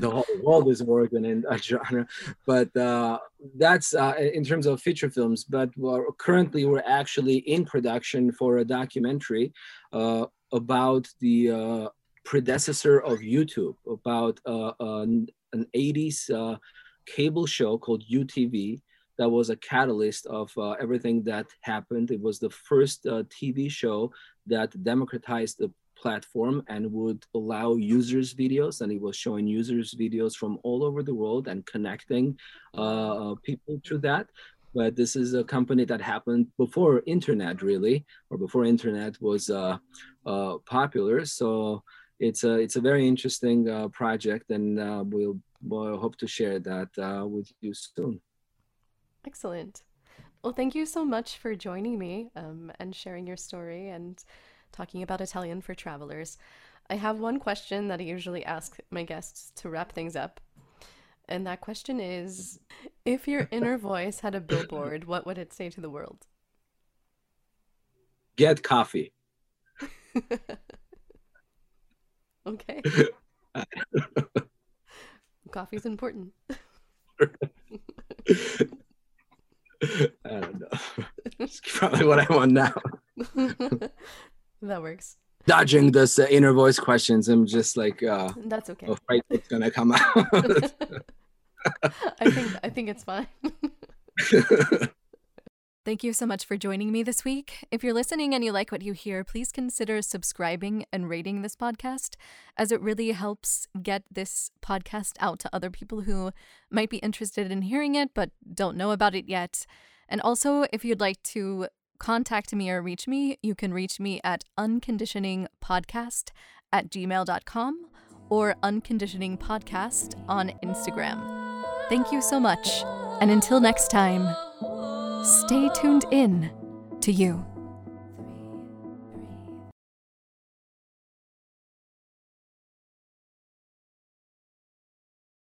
The whole world is working in that genre. But uh, that's uh, in terms of feature films but we're, currently we're actually in production for a documentary uh, about the uh, predecessor of YouTube, about uh, an, an 80s uh, cable show called UTV that was a catalyst of uh, everything that happened. It was the first uh, TV show that democratized the platform and would allow users videos and it was showing users videos from all over the world and connecting uh, people through that. But this is a company that happened before internet really or before internet was uh, uh, popular. So it's a it's a very interesting uh, project and uh, we'll, we'll hope to share that uh, with you soon excellent well thank you so much for joining me um, and sharing your story and talking about italian for travelers i have one question that i usually ask my guests to wrap things up and that question is if your inner voice had a billboard, what would it say to the world? Get coffee. okay. Coffee's important. I don't know. It's probably what I want now. that works dodging those uh, inner voice questions. I'm just like, uh, that's okay. Afraid it's gonna come out. I think I think it's fine. Thank you so much for joining me this week. If you're listening and you like what you hear, please consider subscribing and rating this podcast, as it really helps get this podcast out to other people who might be interested in hearing it but don't know about it yet. And also, if you'd like to contact me or reach me, you can reach me at unconditioningpodcast at gmail.com or unconditioningpodcast on Instagram. Thank you so much, and until next time, stay tuned in to you.